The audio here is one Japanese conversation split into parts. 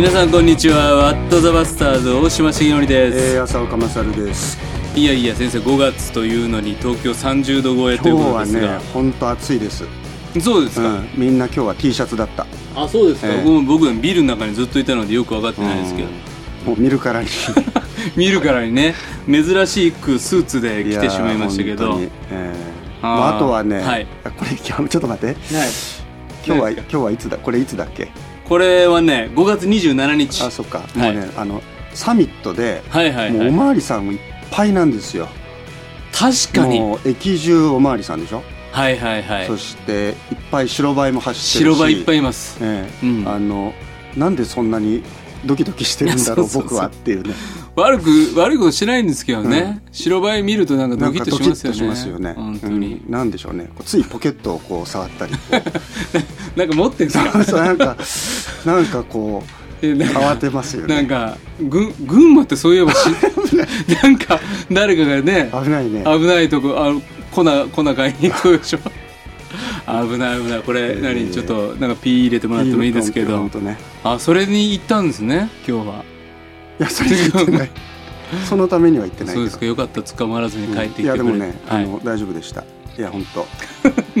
皆さんこんにちは。ワットザバスターズ大島重則です、えー、浅岡勝です。いやいや先生5月というのに東京30度超えという今日はことですが、ね本当暑いです、そうですか、うん、みんな今日は T シャツだった。あそうですか、ええ僕ビルの中にずっといたのでよく分かってないですけど、もう見るからに。見るからにね。珍しくスーツで来てしまいましたけど。えー。ああ、あとはね、はい。あこれ今日ちょっと待って。はい。今日は今日はいつだ？これいつだっけ？これはね5月27日。あそっか。もうね、あのサミットで、はいはいもうおはいまわりさんいっぱいなんですよ。確かに。もう駅中おまわりさんでしょ、はいはいはい。そしていっぱい白バイも走ってるし。白バイいっぱいいます。ええ。うん。あのなんでそんなにドキドキしてるんだろう 僕はっていうね。悪く悪いことしないんですけどね、白バイ見るとなんかドキッとしますよね。ますよね。本当に、うん。なんでしょうね。ついポケットをこう触ったり なんか持ってんですか？そうなんかなんかこう慌てますよね。なんかぐ群馬ってそういえばしなんか誰かがね危ないね。危ないとこあ粉粉買いに行くでしょ。危ない危ない。これー。何ちょっとなんかピー入れてもらってもいいですけど。あそれに行ったんですね今日は。いやそれ言ってない。そのためには言ってないそうですか。よかった。捕まらずに帰ってきていやくれて、でもね、はい。あの大丈夫でした。いや本当。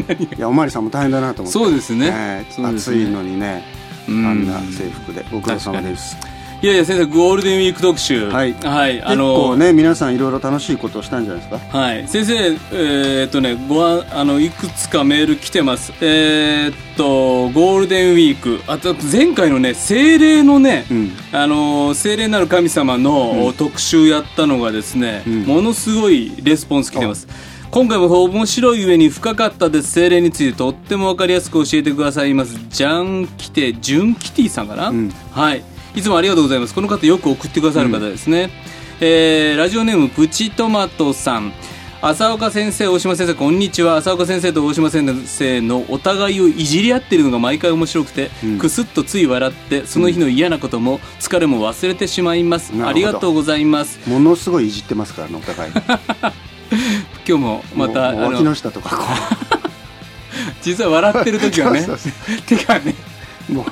いやおまわりさんも大変だなと思って。そうですね。ええそうですね。暑いのにねあうん。んな制服で。ご苦労様です。いやいや先生ゴールデンウィーク特集。はい。はい、結構ね皆さんいろいろ楽しいことをしたんじゃないですか？はい、先生、えーっとね、ごああのいくつかメール来てます。えーっとゴールデンウィーク、あと前回のね精霊のね、うん。あの精霊なる神様の、特集やったのがですね、ん。ものすごいレスポンス来てます。今回も面白い上に深かったです。精霊についてとってもわかりやすく教えてくださいます。ジャンキテ、ジュンキティさんかな、んはい。いつもありがとうございます。この方よく送ってくださる方ですね。えーラジオネームプチトマトさん。浅岡先生、大島先生、こんにちは。浅岡先生と大島先生のお互いをいじり合っているのが毎回面白くて、んくすっとつい笑って、その日の嫌なことも疲れも忘れてしまいます。なるほどありがとうございます。ものすごいいじってますからねお互い 今日もまた、脇の下とかこ 実は笑ってる時はねそうそう、てかね、うもう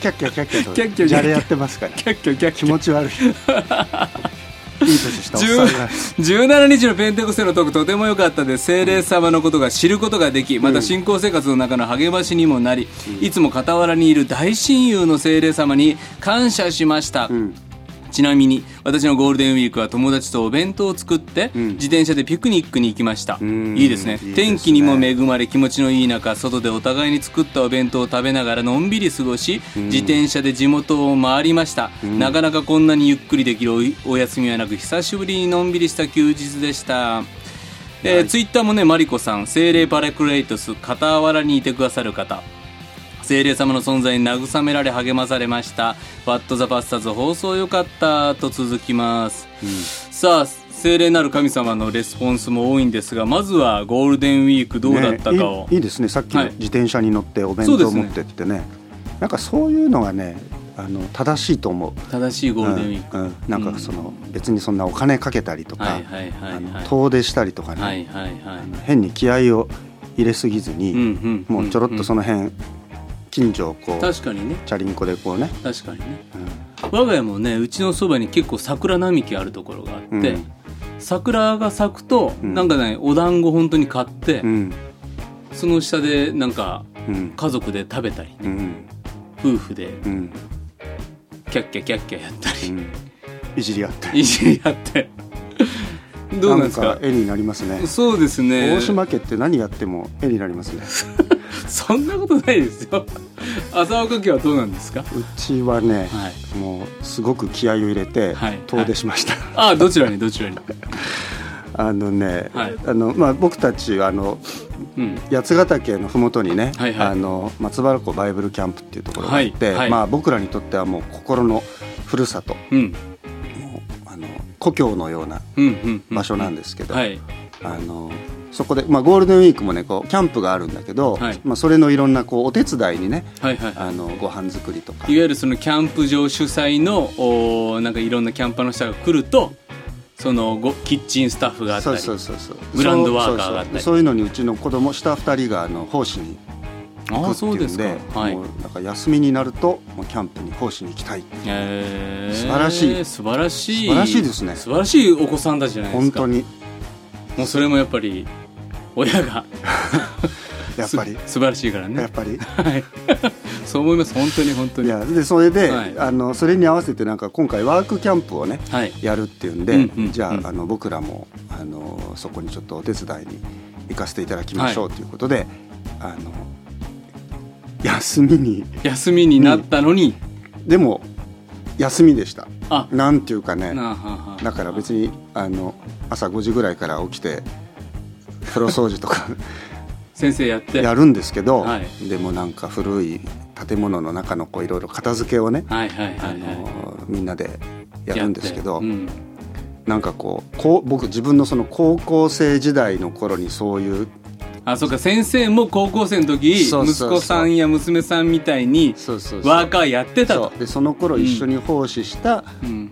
キャッキャキャッキャとキャッキャじゃれやってますから。キャッキャキャッキャ。気持ち悪い。いい年したおっさんが。17日のペンテコステのトークとても良かったです。精霊様のことが知ることができまた信仰生活の中の励ましにもなり、いつも傍らにいる大親友の精霊様に感謝しました、んちなみに私のゴールデンウィークは友達とお弁当を作って、ん。自転車でピクニックに行きました。ん。いいですね。ね。天気にも恵まれ気持ちのいい中外でお互いに作ったお弁当を食べながらのんびり過ごし、自転車で地元を回りました、なかなかこんなにゆっくりできるおお休みはなく久しぶりにのんびりした休日でした。えーツイッターもねマリコさん精霊パラクレイトス傍らにいてくださる方精霊様の存在に慰められ励まされました「ワット・ザ・バスターズ放送よかった」と続きます、さあ精霊なる神様のレスポンスも多いんですがまずはゴールデンウィークどうだったかを、ねいいいいですね。さっきのはい。自転車に乗ってお弁当持ってってね。なんかそういうのがねあの正しいと思う。正しいゴールデンウィーク、うんうん。なんかその、別にそんなお金かけたりとか、遠出したりとかね、はいはいはい。変に気合を入れすぎずに、うんうん。もうちょろっとその辺、近所をこう確かにね。チャリンコでこうね、確かにね、我が家もねうちのそばに結構桜並木あるところがあって、うん。桜が咲くと、ん。なんかねお団子本当に買って、うん。その下でなんかうん。家族で食べたりうん。夫婦でうん。キャッキャキャッキャやったり、うん。いじり合って。いじり合って。どうなんですか？絵になりますね。そうですね。大島家って何やっても絵になりますね そんなことないですよ。浅岡家はどうなんですか？うちはね、はい。もうすごく気合を入れてはい。遠出しました、ああどちらに？どちらに？あのね、はい。あのまあ、僕たちあのうん。八ヶ岳の麓にね、はいはい。あの松原湖バイブルキャンプっていうところがあって、はいはい。まあ、僕らにとってはもう心のふるさとうん。あの故郷のような場所なんですけど、はい。あのそこで、まあ、ゴールデンウィークもねこうキャンプがあるんだけど、はい。まあ、それのいろんなこうお手伝いにねはいはいあのご飯作りとか。いわゆるそのキャンプ場主催のおーなんかいろんなキャンパーの人が来るとそのごキッチンスタッフがあったりそうそうそうそう。グランドワーカーがあったり。そうそうそう。そういうのにうちの子供下2人があの奉仕にくっていうんではい。もうなんか休みになるともうキャンプに奉仕に行きたい。えー。素晴らしい。素晴らしい。素晴らしいですね。素晴らしいお子さんたちじゃないですか。本当に。もうそれもやっぱり親が。やっぱり。す素晴らしいからね。やっぱり。はい。そう思います。本当に本当に。いやでそれで、はい。あのそれに合わせてなんか今回ワークキャンプをねはい。やるっていうんで、うんうんじゃあ,、うんあの僕らもあのそこにちょっとお手伝いに行かせていただきましょうということで、あの休みに。休みになったのに、でも休みでした。あ。なんていうかね。だから別にあの朝5時ぐらいから起きて風呂掃除とか。先生やって。やるんですけど、はい。でもなんか古い建物の中のこういろいろ片付けをね、みんなでやるんですけど、うん。なんかこうこう僕自分のその高校生時代の頃にそういうあそうか先生も高校生の時息子さんや娘さんみたいにそうそうそう。ワーカーやってたと。そう。でその頃一緒に奉仕したうん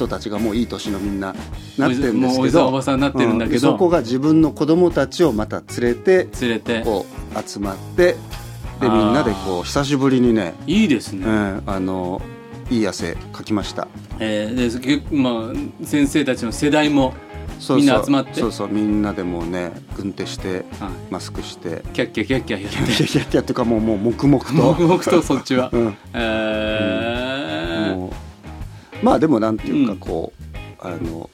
人たちがもういい年のみんななってるんですけどおばさんになってるんだけどうそこが自分の子供たちをまた連れて連れてこう集まってでみんなでこう久しぶりにね、いいですね、うん、あのいい汗かきました。えーでけまあ、先生たちの世代もそうそう。みんな集まって？そうそう。みんなでもうね軍手してはい。マスクして。キャッキャキャッキャキャキャキャキャっていうかもうもう黙々と。黙々とそっちは、うん。えーまあでもなんていうかうんこう、あの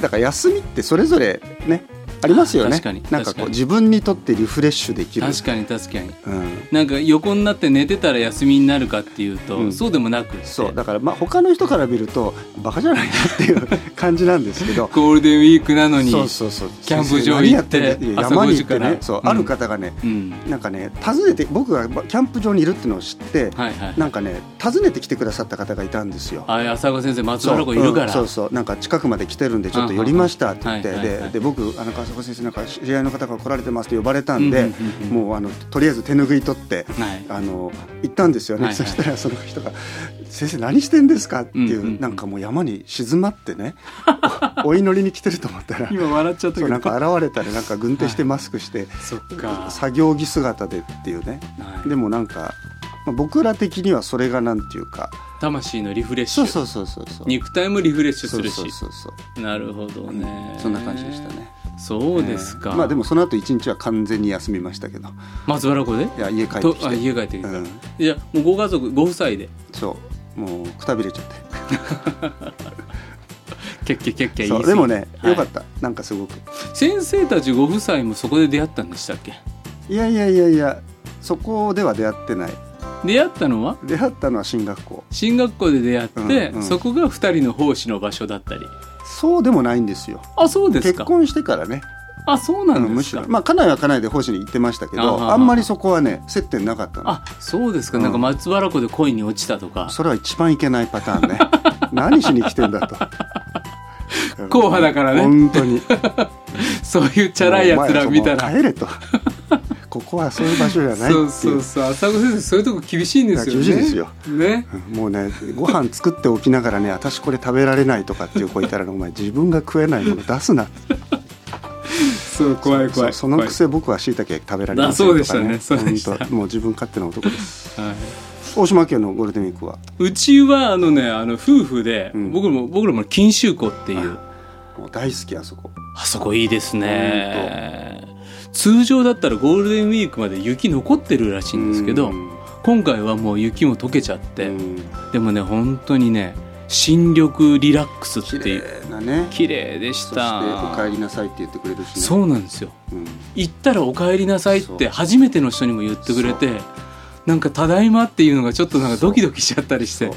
だから休みってそれぞれねありますよね。確かに。なんかこう自分にとってリフレッシュできる。確かに確かに。うん、なんか横になって寝てたら休みになるかっていうと、うん。そうでもなくそう。だからまあ他の人から見るとバカじゃないなっていう感じなんですけど。ゴールデンウィークなのにそうそうそう。キャンプ場行ってんだいや朝5山に行ってね。そう、うん。ある方がねうん。なんかね訪ねて僕がキャンプ場にいるっていうのを知って、はいはい。なんかね訪ねてきてくださった方がいたんですよ。あ浅子先生松原子いるから、う。ん。そうそう。なんか近くまで来てるんでちょっと寄りましたって言って。はいはいはい。でで僕あの川坂先生なんか知り合いの方が来られてますって呼ばれた。んで、うんうんうんうんもうあのとりあえず手拭い取ってはいあの行った。んですよね、はいはいそした。らその人が「先生何してんですか?」っていう,、うんうんうんなんかもう山に静まってねおお祈りに来てると思った。ら今笑っちゃった。けどなんか現れた。らなんか軍手してマスクして、そっか作業着姿でっていうねはいでもなんか、まあ、僕ら的にはそれがなんていうか魂のリフレッシュそうそうそうそう肉体もリフレッシュするしそうそうそうそうなるほどね、そんな感じでしたねそうですか、えーまあでもその後一日は完全に休みましたけど。松原子で？いや家帰ってときて。あ家帰ってきた、うん。いやもうご家族ご夫妻で。そう。もうくたびれちゃって。キャッキャキャッキャ言い過ぎ。そうでもね、はい。よかった。なんかすごく。先生たちご夫妻もそこで出会ったんでしたっけ？いやいやいやいやそこでは出会ってない。出会ったのは？出会ったのは進学校。進学校で出会って、うんうん。そこが二人の奉仕の場所だったりそうでもないんですよ。あそうですか。結婚してからね。あそうなうんんむですか、しろ。まあ家内は家内で奉仕に行ってましたけどあんまりそこはね接点なかったの。あそうですか、うんなん。か松原湖で恋に落ちたとか。それは一番いけないパターンね。何しに来てんだと。硬派だからね。本当に。そういうチャラいやつら見たら。帰れとここはそういう場所じゃないそう。うそうそう。浅子先生そういうとこ厳しいんですよね。厳しいですよ。ね。うんもうねご飯作っておきながらね私これ食べられないとかっていう子いたらお前自分が食えないもの出すな。そう怖い怖そい。うそのくせ僕は椎茸食べられませんあそうでしたとかねそうでもう自分勝手な男です。はい。大島家のゴールデンウィークは？うちはあのねあの夫婦で、うん。僕らも僕らも錦秋湖っていう。もう大好きあそこ。あそこいいですね通常だったらゴールデンウィークまで雪残ってるらしいんですけどうん。今回はもう雪も溶けちゃって、うん。でもね本当にね新緑リラックス綺っていう麗なね。綺麗でしそしてたお帰りなさいって言ってくれるしね。そうなんですよ。うん。行ったら「お帰りなさい」って初めての人にも言ってくれてなんか「ただいま」っていうのがちょっとなんかドキドキしちゃったりして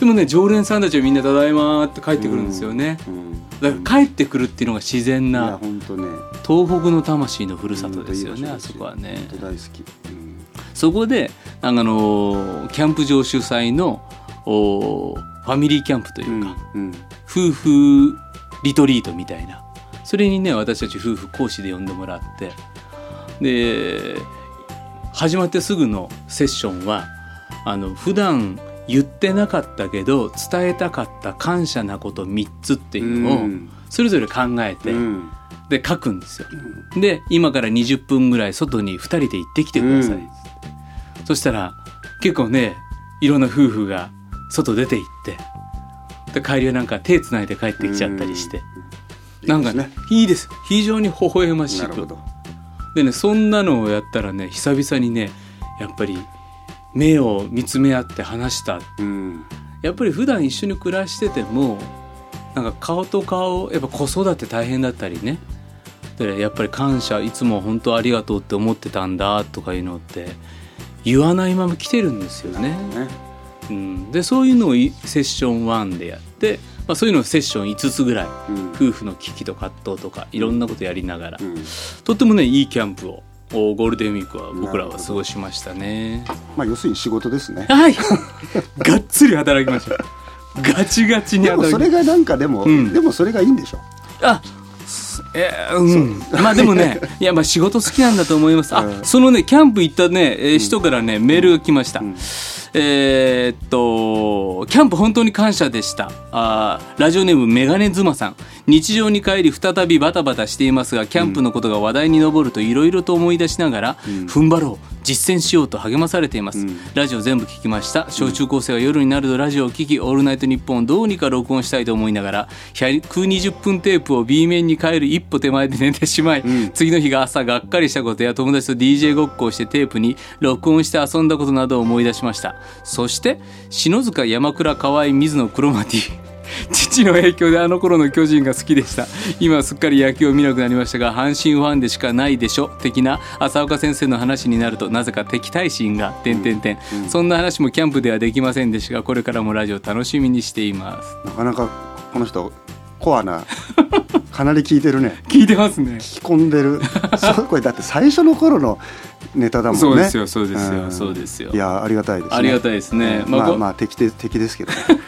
でもね常連さんたちはみんな「ただいま」って帰ってくるんですよね、うんだから帰ってくるっていうのが自然な本当ね。東北の魂のふるさとですよねあそこはね。本当大好き。うん。そこであのキャンプ場主催のおファミリーキャンプというか、うん。夫婦リトリートみたいな。それにね私たち夫婦講師で呼んでもらって。で始まってすぐのセッションはあの普段言ってなかったけど伝えたかった感謝なこと3つっていうのをうん。それぞれ考えて、うん。で書くんですよ。で今から20分ぐらい外に2人で行ってきてください、うん。そしたら結構ねいろんな夫婦が外出て行ってで帰りはなんか手つないで帰ってきちゃったりして。なんかねいいです非常に微笑ましくなるほど。でねそんなのをやったらね久々にねやっぱり目を見つめ合って話した。うん。やっぱり普段一緒に暮らしててもなんか顔と顔やっぱ子育て大変だったりね。でやっぱり感謝いつも本当ありがとうって思ってたんだとかいうのって言わないまま来てるんですよね。ね。うん、でそういうのをいセッション1でやって、まあ、そういうのをセッション5つぐらい。うん。夫婦の危機と葛藤とかいろんなことやりながら、うん。とってもねいいキャンプをおゴールデンウィークは僕らは過ごしましたね。まあ要するに仕事ですね。はい。がっつり働きました。ガチガチにでもそれがなんかでも、うん。でもそれがいいんでしょ？あすえーうん、まあでもねいやまあ仕事好きなんだと思います。あ、うん。そのねキャンプ行ったね、えー人からねメールが来ました、ん。えーっとキャンプ本当に感謝でした。あーラジオネームメガネ妻さん。日常に帰り再びバタバタしていますがキャンプのことが話題に上るといろいろと思い出しながら、踏ん張ろう実践しようと励まされています、うん。ラジオ全部聞きました。小中高生は夜になるとラジオを聞き「オールナイトニッポン」をどうにか録音したいと思いながら120分テープを B 面に変える一歩手前で寝てしまい、ん。次の日が朝がっかりしたことや友達と DJ ごっこをしてテープに録音して遊んだことなどを思い出しました。そして篠塚山倉河合水野クロマティ。父の影響であの頃の巨人が好きでした。今はすっかり野球を見なくなりましたが阪神ファンでしかないでしょ。的な浅岡先生の話になるとなぜか敵対心が点々点。そんな話もキャンプではできませんでしたがこれからもラジオ楽しみにしています。なかなかこの人コアなかなり聞いてるね。聞いてますね。聞き込んでる。そうこれだって最初の頃のネタだもんね。そうですよそうですよん。そうですよ。いやありがたいですね。ありがたいですね。うん。まあまあこまあ敵で敵ですけど。ね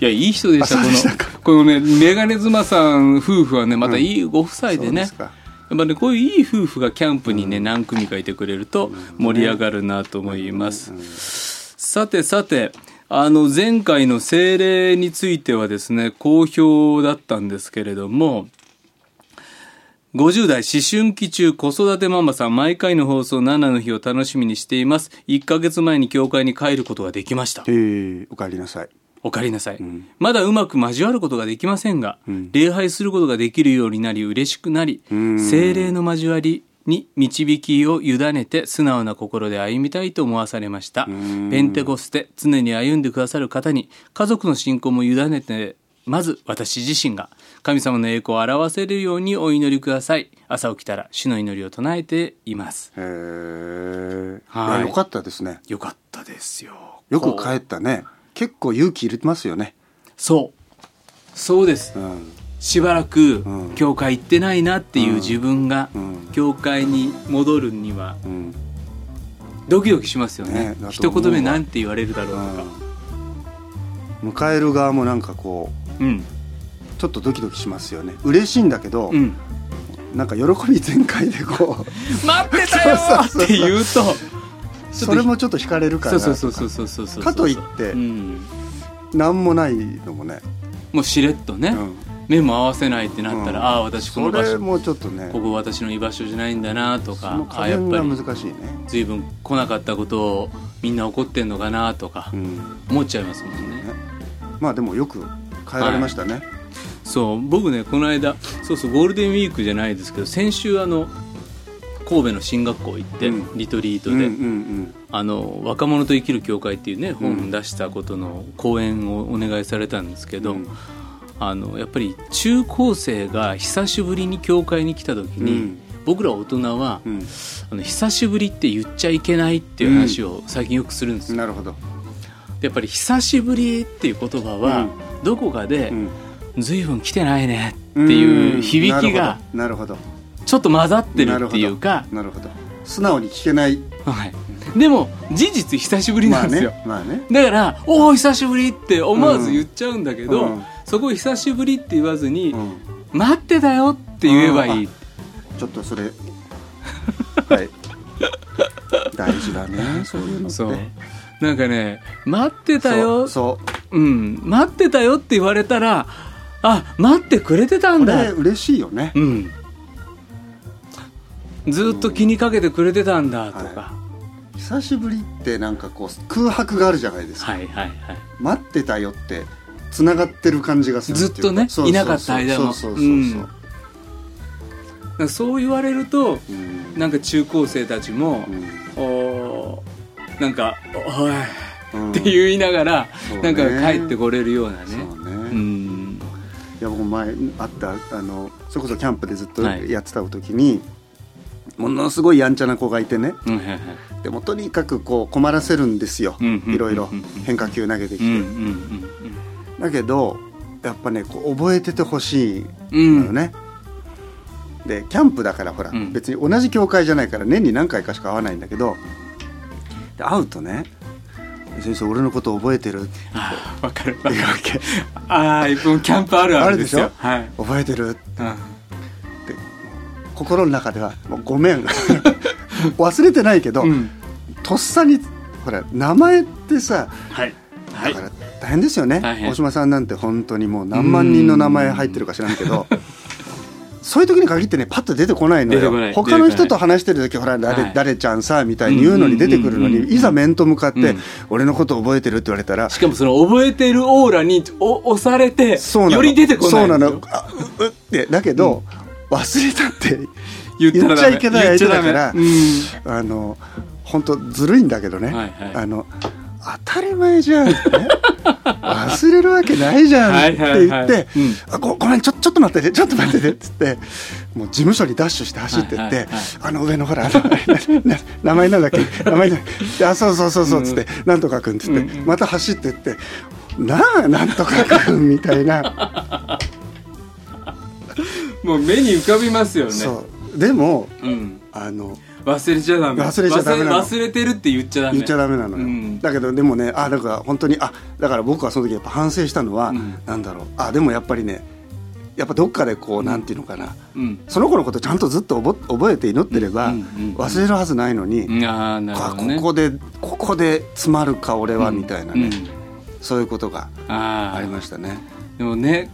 いやいい人でしたあこのこのねメガネ妻さん夫婦はねまたいいご夫妻でね、そうですか。やっぱねこういういい夫婦がキャンプにね何組かいてくれると盛り上がるなと思います。さてさてあの前回の精霊についてはですね好評だったんですけれども50代思春期中子育てママさん毎回の放送7の日を楽しみにしています。1ヶ月前に教会に帰ることができました。えー、お帰りなさい。お帰りなさい、ん。まだうまく交わることができませんが、ん。礼拝することができるようになり嬉しくなり、ん。精霊の交わりに導きを委ねて素直な心で歩みたいと思わされました。ん。ペンテコステ常に歩んでくださる方に家族の信仰も委ねてまず私自身が神様の栄光を表せるようにお祈りください。朝起きたら主の祈りを唱えています。へえ、はい。よかったですね。よかったですよ。よく帰ったね。結構勇気いりますよね。そう。そうです。うんしばらくうん。教会行ってないなっていう自分がうん。教会に戻るにはうん。ドキドキしますよね。ね一言目なんて言われるだろうとか。うん。迎える側もなんかこううん。ちょっとドキドキしますよね。嬉しいんだけど、うん。なんか喜び全開でこ 待ってたよーって言うとう それもちょっと惹かれるからそうそうそうそうそうそうかといってうん。なんもないのもね、もうしれっとね、うん目も合わせないってなったら、うん。ああ私この場所もちょっとね。ここ私の居場所じゃないんだなとそかああやっぱりが難しいね、随分来なかったことをみんな怒ってんのかなとかうん。思っちゃいますもんね。ね。まあでもよく帰られましたね、そう僕ねこの間そうそうゴールデンウィークじゃないですけど先週あの神戸の進学校行って、うん。リトリートで、うんうんうん。あの若者と生きる教会っていうね本出したことの講演をお願いされたんですけど、うんあのやっぱり中高生が久しぶりに教会に来た時に、うん。僕ら大人は、うん。あの久しぶりって言っちゃいけないっていう話を最近よくするんですよ、なるほど、やっぱり久しぶりっていう言葉は、うん。どこかで、うん。随分来てないねっていう響きがうんなるほど。ちょっと混ざってるっていうか、なるほど。なるほど。素直に聞けない。はい、でも事実久しぶりまあなんですよ、ね。まあね。だから「おお久しぶり」って思わず言っちゃうんだけど、うんそこを久しぶりって言わずにうん「待ってたよ」って言えばいい、ちょっとそれ はい。大事だね そういうのって。そう。なんかね「待ってたよ」そうう。ん「待ってたよ」って言われたら「あ待ってくれてたんだ。これ」嬉しいよね。うん。ずっと気にかけてくれてたんだとか、久久しぶりってなんかこう空白があるじゃないですか、はいはいはい。待ってたよってつながってる感じがするずっとねいなかった間もそうそうそうそう、う。ん。なんかそう言われるとうん。なんか中高生たちもう、ん。おーなんか「おい」うん。って言いながら、ね。なんか帰ってこれるようなね。そうね、いうん。や僕前あったあのそれこそキャンプでずっとはい。やってた時に、ものすごいやんちゃな子がいてね。でもとにかくこう困らせるんですよ、いろいろ。変化球投げてきて、うんうんだけどやっぱねこう覚えててほしいうんのよね、でキャンプだからほら、うん。別に同じ教会じゃないから年に何回かしか会わないんだけどで会うとね「先生俺のこと覚えてる?」ってああ分かる。言うわけ。ああキャンプあるあるですよ。あはい、覚えてる?」うん。心の中では「もうごめん。忘れてないけど、うん。とっさにほら名前ってさはいはいだから大変ですよね、大島さんなんて本当にもう何万人の名前入ってるか知らんけど。そういう時に限ってねパッと出てこないの出てこない。よ他の人と話してる時ほら誰,、はい。誰ちゃんさみたいに言うのに出てくるのに、うんうんうんうんいざ面と向かって、うん。俺のこと覚えてるって言われたらしかもその覚えてるオーラにお押されてより出てこないそうなの。あううってだけど、忘れたって言っちゃいけない相手だから言っちゃダメ。あの本当ずるいんだけどね、はいはい。あの当たり前じゃんね。忘れるわけないじゃんって言って、ごごめんちょちょっと待っててちょっと待っててっつってもう事務所にダッシュして走ってって、あの上のほら名前なんだっけ名前なんだっけあそうそうそうそうっつって、なんとかくんっつって、また走ってってなあなんとかくんみたいな、もう目に浮かびますよね。そう。でもうん。あの忘れちゃダメ。忘れちゃダメなの。忘れてるって言っちゃダメ。言っちゃダメなのよ、うん。だけどでもねあだから本当にあだから僕はその時やっぱ反省したのは、うん。なんだろう。あでもやっぱりねやっぱどっかでこう、なんていうのかな。うん。その子のことちゃんとずっと覚覚えて祈ってれば、うんうんうん忘れるはずないのに、うん。ああなるあほどね。ここでここで詰まるか俺は、みたいなね、うん。そういうことがありましたね。でもね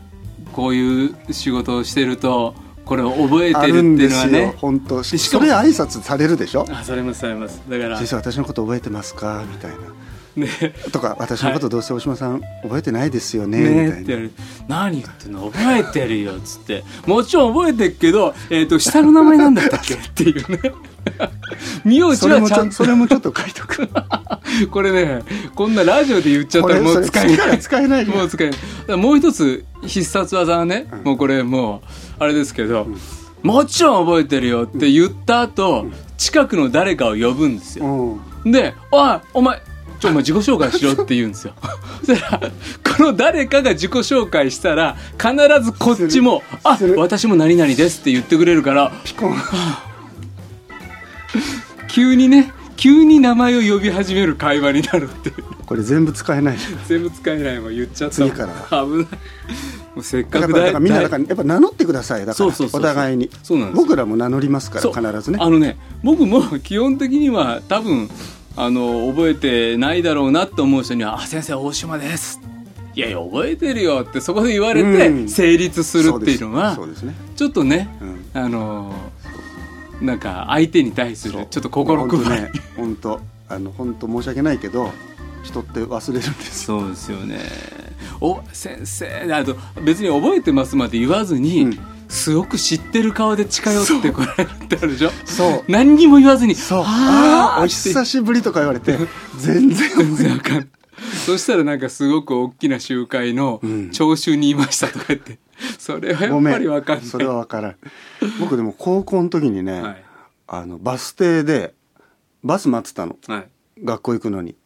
こういう仕事をしてるとこれを覚えあてるっていうるんですよのはね本当しそれ挨拶されるでしょ？あされますされます。だから。先生私のこと覚えてますか？みたいな。ね。とか私のことどうせ大島さん覚えてないですよね？ねみたいな。何言ってんの？覚えてるよっつって。もちろん覚えてるけど、えー、と下の名前なんだったっけ？っていうね 名字それもちょはちゃんと。それもちょっと書いとく。これねこんなラジオで言っちゃったらもそうれ使えない。使えないもう使えない。もう一つ必殺技はね、もうこれもうあれですけど、もちろん覚えてるよって言った後、近くの誰かを呼ぶんですよ、う。んで「おいお前ちょお前自己紹介しろ」って言うんですよ。そしたらこの誰かが自己紹介したら必ずこっちも「あ私も何々です」って言ってくれるからピコン急にね急に名前を呼び始める会話になるってこれ全部使えない。全部使えないもん言っちゃった。次から。危ない。もうせっだからだからみんなだからやっぱ名乗ってください。だからお互いに。そうなんです僕らも名乗りますから必ずね。あのね僕も基本的には多分あの覚えてないだろうなと思う人には「あ先生大島です」いやいや覚えてるよってそこで言われてうん。成立するっていうのはそうです。そうですね。ちょっとねうん。あのなんか相手に対するちょっと心配。り、ね本当。あの本当申し訳ないけど人って忘れるんです。よそうですよね。お先生あと別に覚えてますまで言わずに、うん。すごく知ってる顔で近寄ってこられるってあるでしょ？そう。何にも言わずにそう。あああお久しぶりとか言われて 全然全然わかんない。そしたらなんかすごく大きな集会のうん。聴衆にいましたとか言ってそれはやっぱりわかんない。それは分からん。僕でも高校の時にね、はい。あのバス停でバス待ってたの。はい。学校行くのに。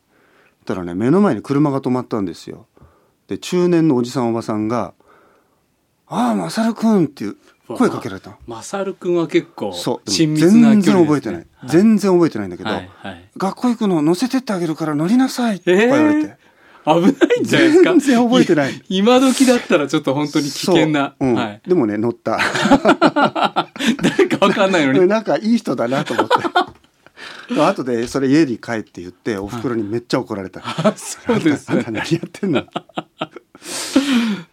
そしたらね目の前に車が止まったんですよ。で中年のおじさんおばさんが「ああマサルくん」っていう声かけられたの。マサル君は結構そう。親密な全然覚えてない、全然覚えてないんだけど、はいはい学校行くの乗せてってあげるから乗りなさいって言われて、危ないんじゃないですか？全然覚えてない。今時だったらちょっと本当に危険な、そう。うん。はい、でもね乗った。誰かわかんないのに。なんかいい人だなと思って。後でそれ家に帰って言ってお袋にめっちゃ怒られた、あそうですね。あんた何やってんの？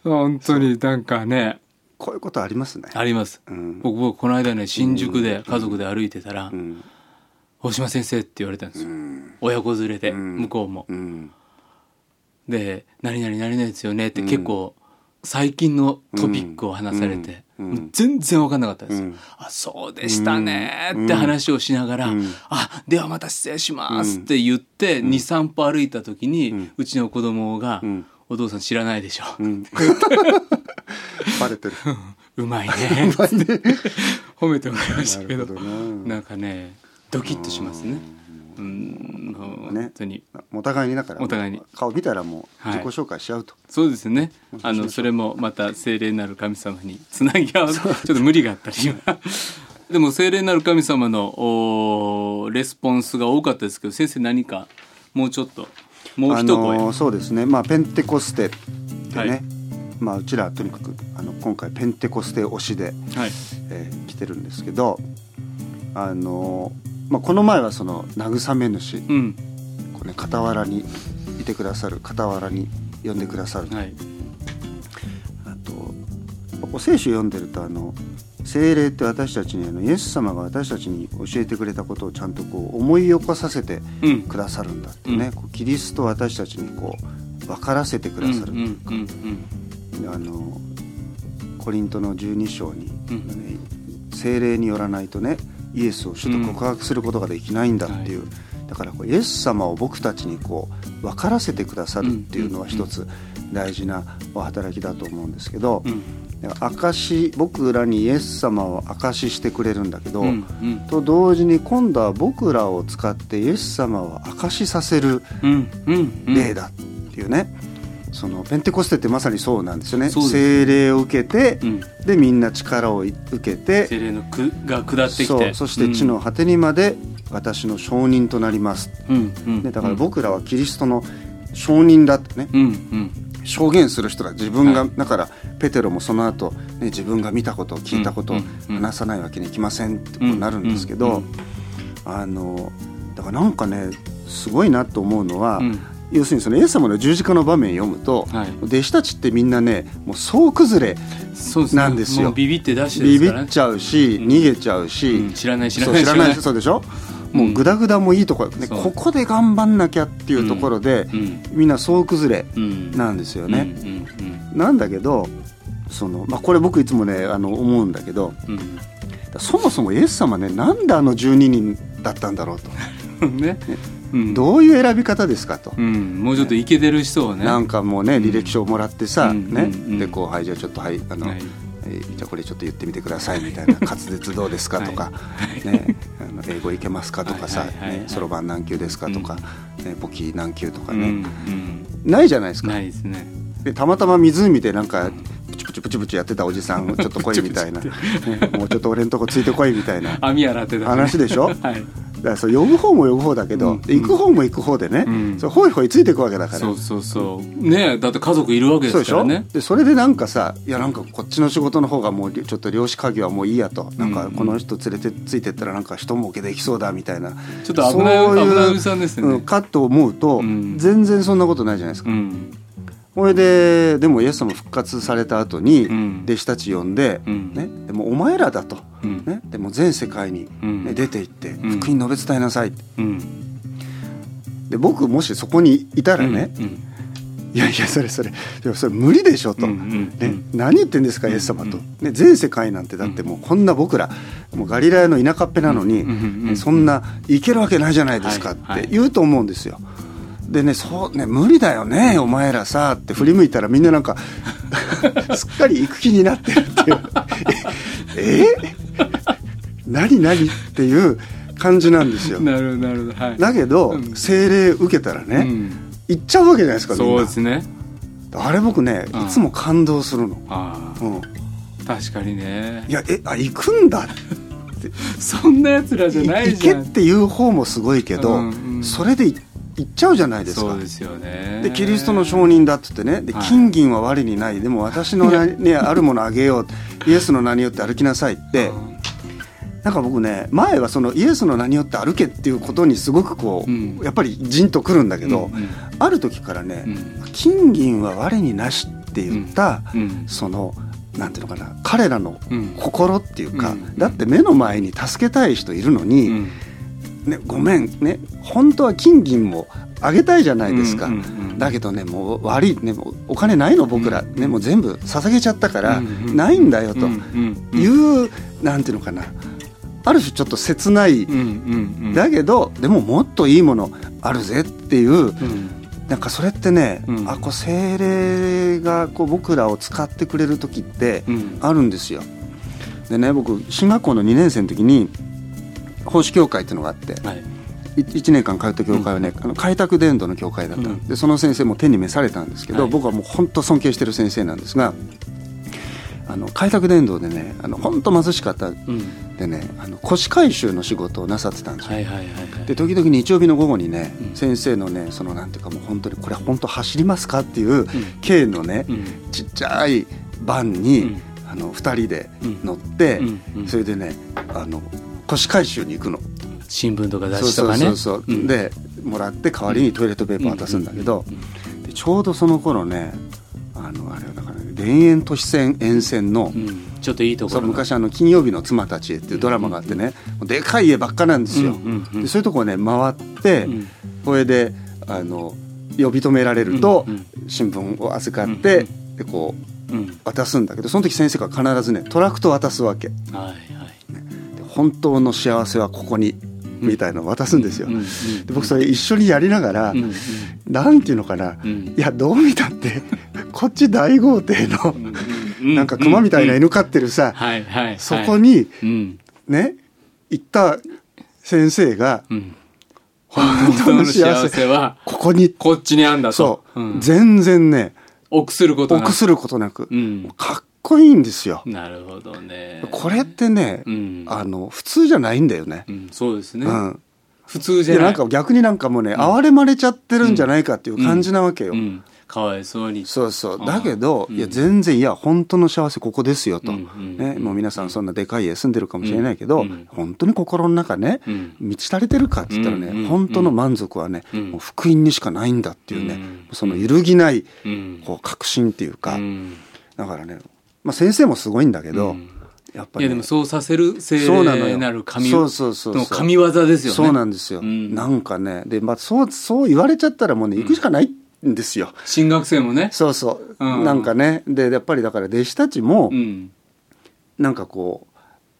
本当になんかね。こういうことありますね。あります、うん。僕僕この間ね新宿で家族で歩いてたら「うん。大島先生」って言われたんですよ、うん。親子連れで、うん。向こうも。うんで「何々何々ですよね」って結構最近のトピックを話されて、全然分かんなかったです。よ。うん。あそうでしたねって話をしながら「うん。あではまた失礼します」って言って23歩歩いた時に、うちの子供が、ん。お父さん知らないでしょ」うん。バレてる。うまいね。褒めてもらいましたけど。どな。なんかねドキッとしますね。うん本当に。お互いにだからお互いに。顔見たらもうはい。自己紹介し合うと、そうですね。あのそれもまた精霊なる神様につなぎ合う。ちょっと無理があったり。今でも精霊なる神様のレスポンスが多かったですけど先生何かもうちょっともうあ一声、のそうですね。まあペンテコステでね、はい。まあうちらとにかくあの今回ペンテコステ推しで、はい。えー来てるんですけどあのまあこの前はその慰め主、うん。こうね傍らにいてくださる傍らに呼んでくださる、はい。あとお聖書読んでるとあの聖霊って私たちにあのイエス様が私たちに教えてくれたことをちゃんとこう思い起こさせてうん。くださるんだってね、こうキリストを私たちにこう分からせてくださる、うんうんうんあのコリントの12章に、うん。ね聖霊によらないとねイエスを主と告白することができないんだっていう、だからこうイエス様を僕たちにこう分からせてくださるっていうのは一つ大事なお働きだと思うんですけど、うん。証僕らにイエス様を証ししてくれるんだけど、うんうん。と同時に今度は僕らを使ってイエス様を証しさせるうんうんうん例だっていうね、そのペンテコステってまさにそうなんですよね。そうです聖霊を受けて、うん。でみんな力を受けて精霊のくが下ってきて。そして地の果てにまで私の証人となります、うんうんね、だから僕らはキリストの証人だってね、うんうん。証言する人だ自分が、はい。だからペテロもその後、ね自分が見たこと聞いたことを話さないわけにいきませんってことになるんですけど、あのだからなんかねすごいなと思うのは、うん要するにそのイエス様の十字架の場面読むと、はい。弟子たちってみんなねもう総崩れなんですよ。もうビビって出してでビビっちゃうし、逃げちゃうし、うん。知らない知らない知らないそうでしょ？もうグダグダもいいところ、ね。ここで頑張んなきゃっていうところで、うん。みんな総崩れうん。なんですよね。うんうんなんだけどその、まあ、これ僕いつもねあの思うんだけどうん。そもそもイエス様ねなんであの12人だったんだろうと、う んね。うんどういう選び方ですかと、うん。もうちょっとイケてる人をね。なんかもうね履歴書をもらってさ、うん。ね。でこうはいじゃあちょっとはいあの、はい。えーじゃあこれちょっと言ってみてくださいみたいな 滑舌どうですかとか、ね、あの英語いけますかとかさそろばん何級ですかとか、ね、簿記何級とかね、ないじゃないですか。ないですね。でたまたま湖でなんかプチプチプチプチやってたおじさん ちょっと来いみたいな、ね、もうちょっと俺んとこついてこいみたいな話でしょ はい。だからそう呼ぶ方も呼ぶ方だけど、うん。で行く方も行く方でね、うん。そうほいほいついていくわけだから。そうそうそう。ねだって家族いるわけですからね。でそれでなんかさいやなんかこっちの仕事の方がもうちょっと漁師家業はもういいやと。なんかうん。この人連れてついてったらなんか人儲けできそうだみたいな。ちょっと危ないそうう危ないさんですよね。うんかと思うと、うん。全然そんなことないじゃないですか、うん。これででもイエス様復活された後にうん。弟子たち呼んで、うん。ね、でもお前らだと、うんね、でも全世界に、ねうん。出て行ってん。福音述べ伝えなさい、うん。で僕もしそこにいたらね、うん。いやいやそれそれそれ無理でしょと、ねうん何言ってんですかイエス様と、うんね、全世界なんてだってもうこんな僕らもうガリラヤの田舎っぺなのに、そんな行けるわけないじゃないですかって言うと思うんですよ。でねそうね無理だよねお前らさって振り向いたらみんななんか すっかり行く気になってるっていう。え？何何っていう感じなんですよ。なるほどなるほどはい。だけど、うん。精霊受けたらね、うん。行っちゃうわけじゃないですかそうなですね。あれ僕ねうん。いつも感動するの、あうん、あ確かにね。いやえあ行くんだ そんなやつらじゃない行けじゃん。っていう方もすごいけど、うんうん。それでい行っちゃうじゃないですか。そうですよね。でキリストの証人だっつってね。ではい。金銀は我にない。でも私の名に あるものあげよう。イエスの名によって歩きなさいって。うん。なんか僕ね前はそのイエスの名によって歩けっていうことにすごくこう、うん。やっぱりじんとくるんだけど、うんうん。ある時からね、うん。金銀は我になしって言った、うんそのなんていうのかな彼らのうん。心っていうか、うん。だって目の前に助けたい人いるのに、うんね、ごめんね本当は金銀もあげたいじゃないですか、だけどねもう悪い、ね、もうお金ないの僕ら、うんね、もう全部捧げちゃったから、うんうんないんだよとうんうんうん。いう、なんていうのかな。ある種ちょっと切ない、だけどでももっといいものあるぜっていううん。なんかそれってね、うん。あこう精霊がこう僕らを使ってくれる時ってうん。あるんですよ。でね僕進学校の2年生の時に奉仕協会っていうのがあってはい。1年間通った教会はね、あの開拓伝道の教会だった、うん。でその先生も天に召されたんですけど、はい。僕はもう本当尊敬してる先生なんですがあの開拓伝道でねあの本当貧しかったうん。でねあの腰回収の仕事をなさってたんですよ。で時々日曜日の午後にね、うん。先生のねそのなんていうかもう本当にこれ本当走りますかっていう、軽のね、うん。ちっちゃいバンに、うん。あの2人でうん。乗って、うん。うん。それでねあの腰回収に行くの。新聞とか雑そうそう誌とかね。そうそう、うん。でもらって代わりにトイレットペーパー渡すんだけど、うんちょうどその頃ねあのあれはだからね田園都市線沿線の、うん。ちょっといいところ昔あの「金曜日の妻たちへ」っていうドラマがあってね、でかい家ばっかなんですよ、うんうんうん。でそういうとこをね回って、うん。それであの呼び止められると、新聞を預かって、うんでこううん。渡すんだけどその時先生が必ずねトラクト渡すわけ。ではいはい本当の幸せはここにみたいなのを渡すんですよ、で僕それ一緒にやりながら、うなんていうのかな、うん。いやどう見たって こっち大豪邸の、うんなんか熊みたいな犬飼ってるさ、そこにうん。ね行った先生がうん。本本当の幸せはここにこっちにあんだと。そう、ん。全然ね臆することなく。臆することなく、うん。かっこいいんですよ、なるほどね。これってね、うん。あの普通じゃないんだよね。う、んそうですね。うん。普通じゃなんか逆になんかもうね、哀れまれちゃってるんじゃないかっていう感じなわけよ、うん。かわいそうに。そうそう。だけど、うん。いや全然いや本当の幸せここですよと、ね、もう皆さんそんなでかい家住んでるかもしれないけど、うん本当に心の中ね、うん。満ち足りてるかって言ったらね、うんうん。本当の満足はね、うん。もう福音にしかないんだっていうね、うん。その揺るぎないうん。こう確信っていうか、うん。だからね、まあ、先生もすごいんだけど、うん。やっぱりね、いやでもそうさせる精そうなる神そうそうそうそう。の神業ですよね。そうなんですよ、うん。なんかね。で、まあ、そうそう言われちゃったらもうね行くしかないんですよ、新学生もね。そうそう、うん。なんかね。でやっぱりだから弟子たちも、うん。なんかこ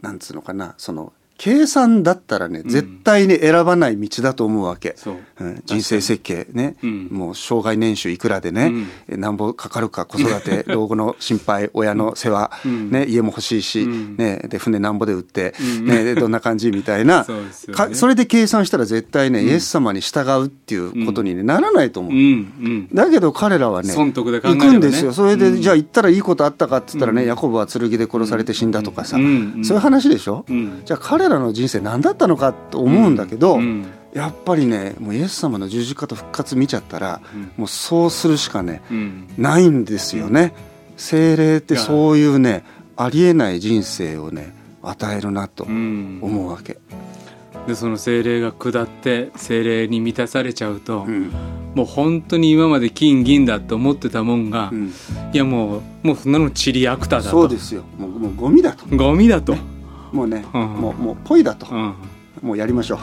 うなんつうのかな。その計算だったらね、ん。絶対に選ばない道だと思うわけ、そう。うん。人生設計ね、うん。もう障害年収いくらでね、えなんぼかかるか子育て 老後の心配親の世話、うん。ね、家も欲しいし、うん。ね、で船なんぼで売って、うん。ね、でどんな感じみたいな。そね。かそれで計算したら絶対ね、イエス様に従うっていうことに、ねならないと思う。うん。うん。だけど彼らはね損得で考えね。くんですよ。それで、うんじゃあ行ったらいいことあったかって言ったらね、ヤコブは剣で殺されて死んだとかさ、うん。うん。そういう話でしょ、うん。じゃあ彼らの人生何だったのかと思うんだけど、うんやっぱりねもうイエス様の十字架と復活見ちゃったら、うん。もうそうするしかねうん。ないんですよね。精霊ってそう。いうねありえない人生をね与えるなとうん。思うわけ、でその精霊が下って精霊に満たされちゃうと、うん。もう本当に今まで金銀だと思ってたもんが、うん。いやもうもうそんなのチリアクタだと。そうですよ。もうもうゴミだと。ゴミだと、もうね、うん。もうもうポイだと、うん、もうやりましょう。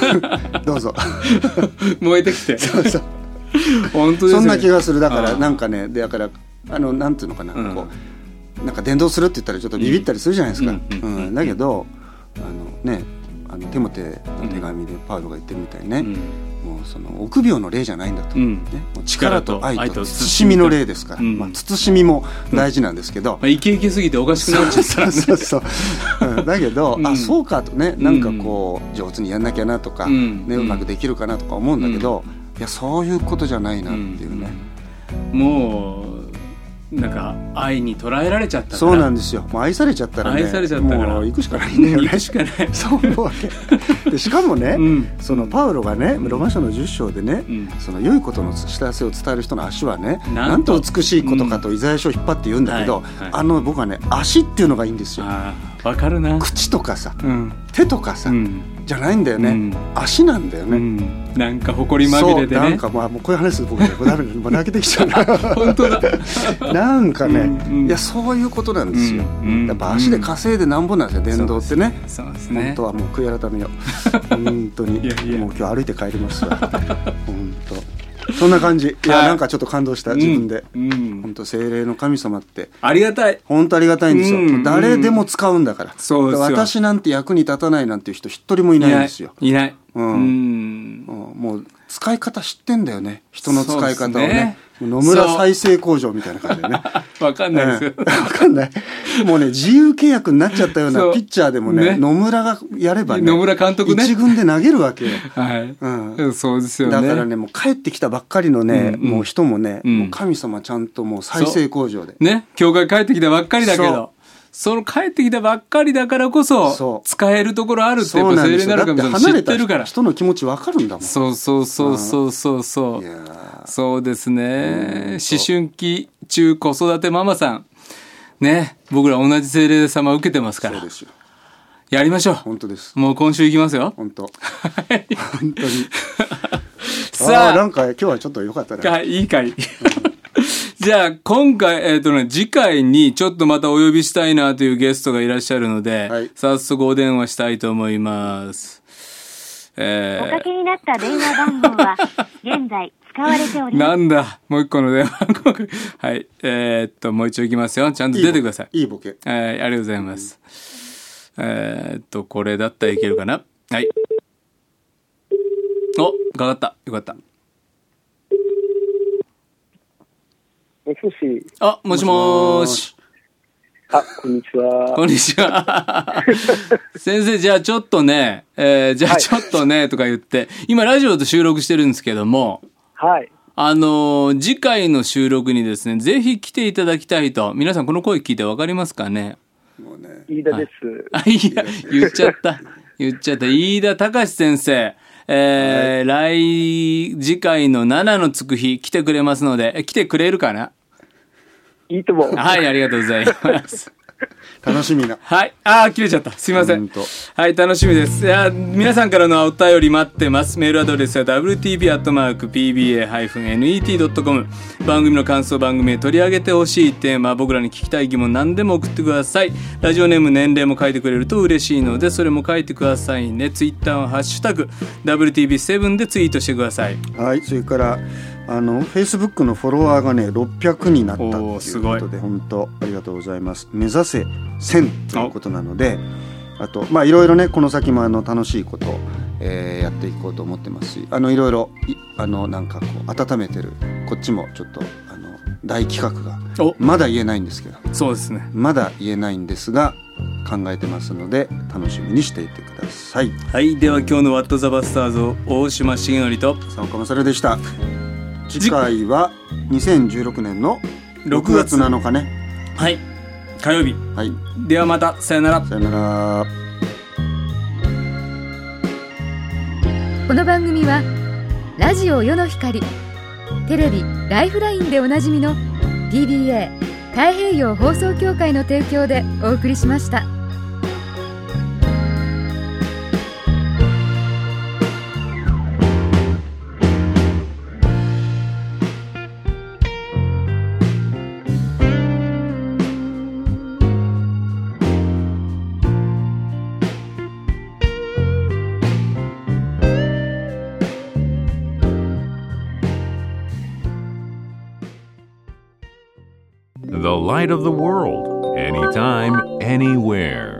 どうぞ。燃えてきて。そうそう。本当ですよ。そんな気がする。だからうん。なんかねでだからあのなんていうのかな、うん。こうなんか伝道するって言ったらちょっとビビったりするじゃないですか、うん。だけどあのねあのテモテの手紙でパウロが言ってるみたいにね、その臆病の霊じゃないんだと、うん。ね、力と愛愛とと慎みの霊ですから、うんまあ、慎みも大事なんですけど、まあ、イケイケすぎておかしくなっちゃったらね。そうそうそう、うん。だけど、うん。あそうかとね。なんかこう上手にやんなきゃなとか、うん。ね、うまくできるかなとか思うんだけど、いやそういうことじゃないなっていうね、もうなんか愛に捉えられちゃったそうなんですよ。もう愛されちゃったらね愛されちゃったから。もう行くしかないんだよね。行くしかない。そう思うわけ。でしかもね、うん。そのパウロがねロマ書の10章でね、うん。その良いことの幸せを伝える人の足はねなんとなんと美しいことかとイザヤ書を引っ張って言うんだけど、はいはい。あの僕はね足っていうのがいいんですよわかるな。口とかさうん。手とかさ、うん。じゃないんだよね、うん。足なんだよね、うん。なんか誇りまみれでそうなんねかまあもうこういう話すると僕ねダメもう泣けてきちゃうな。本当だ。なんかね、うんうん。いやそういうことなんですよ、うんうん。やっぱ足で稼いでなんぼなんですよ伝道ってね、そうです本ね当はもう悔い改めよう。本当に。もう今日歩いて帰りますわ。本当そんな感じ。い。や、はいなんかちょっと感動した自分で、うん。うん本当精霊の神様って。ありがたい。本当ありがたいんですよ、うん。誰でも使うんだから。そうですよ。私なんて役に立たないなんていう人一人もいないんですよ。いないうん。うん。うん。もう使い方知ってんだよね。人の使い方をね。野村再生工場みたいな感じでね。わかんないですよ。うん。わかんない。もうね自由契約になっちゃったようなピッチャーでもねね。野村がやればね野村監督ね。一軍で投げるわけよ。はい、うん。そうですよね。だからねもう帰ってきたばっかりのね、うんうん。もう人もね、うん。もう神様ちゃんともう再生工場で。ね。教会帰ってきたばっかりだけどその帰ってきたばっかりだからこそ使えるところあるってそやっぱ精霊うなる神様知だって離れってるから。た人の気持ちわかるんだもん。そうそうそうそうそう。そうそうですね。うん思春期中子育てママさん。ね。僕ら同じ精霊様受けてますから。そうですよ。やりましょ本当です。うもう今週いきますよ。本当。はい。本当に。さあ。なんか今日はちょっと良かったね。かいいかい。じゃあ、今回、えっ、とね、次回にちょっとまたお呼びしたいなというゲストがいらっしゃるので、はい早速お電話したいと思います。おえかけになった電話番号は、現在使われておりー、ます。なんだ、もう一個の電話番号がはい、えーっと、もう一度いきますよ。ちゃんと出てください。いいボケはい、ありがとうございます。えーっと、これだったらいけるかな。はい。お、かかった。よかった。もしもし。あ、もしもーし。あ、こんにちは。こんにちは。先生、じゃあちょっとね、えーじゃあちょっとね、とか言って、今ラジオと収録してるんですけども、はい。あのー次回の収録にですね、ぜひ来ていただきたいと。皆さんこの声聞いてわかりますかね？もうね飯田です。あ、いや、言っちゃった。言っちゃった。飯田隆先生。えー来、次回の7のつく日来てくれますので、え来てくれるかな？いいとも。はい、ありがとうございます。楽しみなはい。ああ、切れちゃった。すいません。はい、楽しみです。いや、皆さんからのお便り待ってます。メールアドレスは wtp.pba-net.com。番組の感想、番組へ取り上げてほしいテーマ、僕らに聞きたい疑問、何でも送ってください。ラジオネーム、年齢も書いてくれると嬉しいので、それも書いてくださいね。ツイッターはハッシュタグ、WTB7 でツイートしてください。はいそれからあのフェイスブックのフォロワーがね600になったっていうことで本当ありがとうございます。目指せ1000ということなのであとまあいろいろねこの先もあの楽しいことを、えーやっていこうと思ってますしあのいろいろいあのなんかこう温めてるこっちもちょっとあの大企画がお、まだ言えないんですけどそうですね。まだ言えないんですが考えてますので楽しみにしていてください。はい、では今日のワットザバスターズを大島重則とさあ岡勝でした次回は2016年の6 6月月7日ねはい、火曜日。はいではまた、さよなら。さよならこの番組はラジオ世の光テレビ「ライフライン」でおなじみの TBA 太平洋放送協会の提供でお送りしました。Light of the world, anytime, anywhere.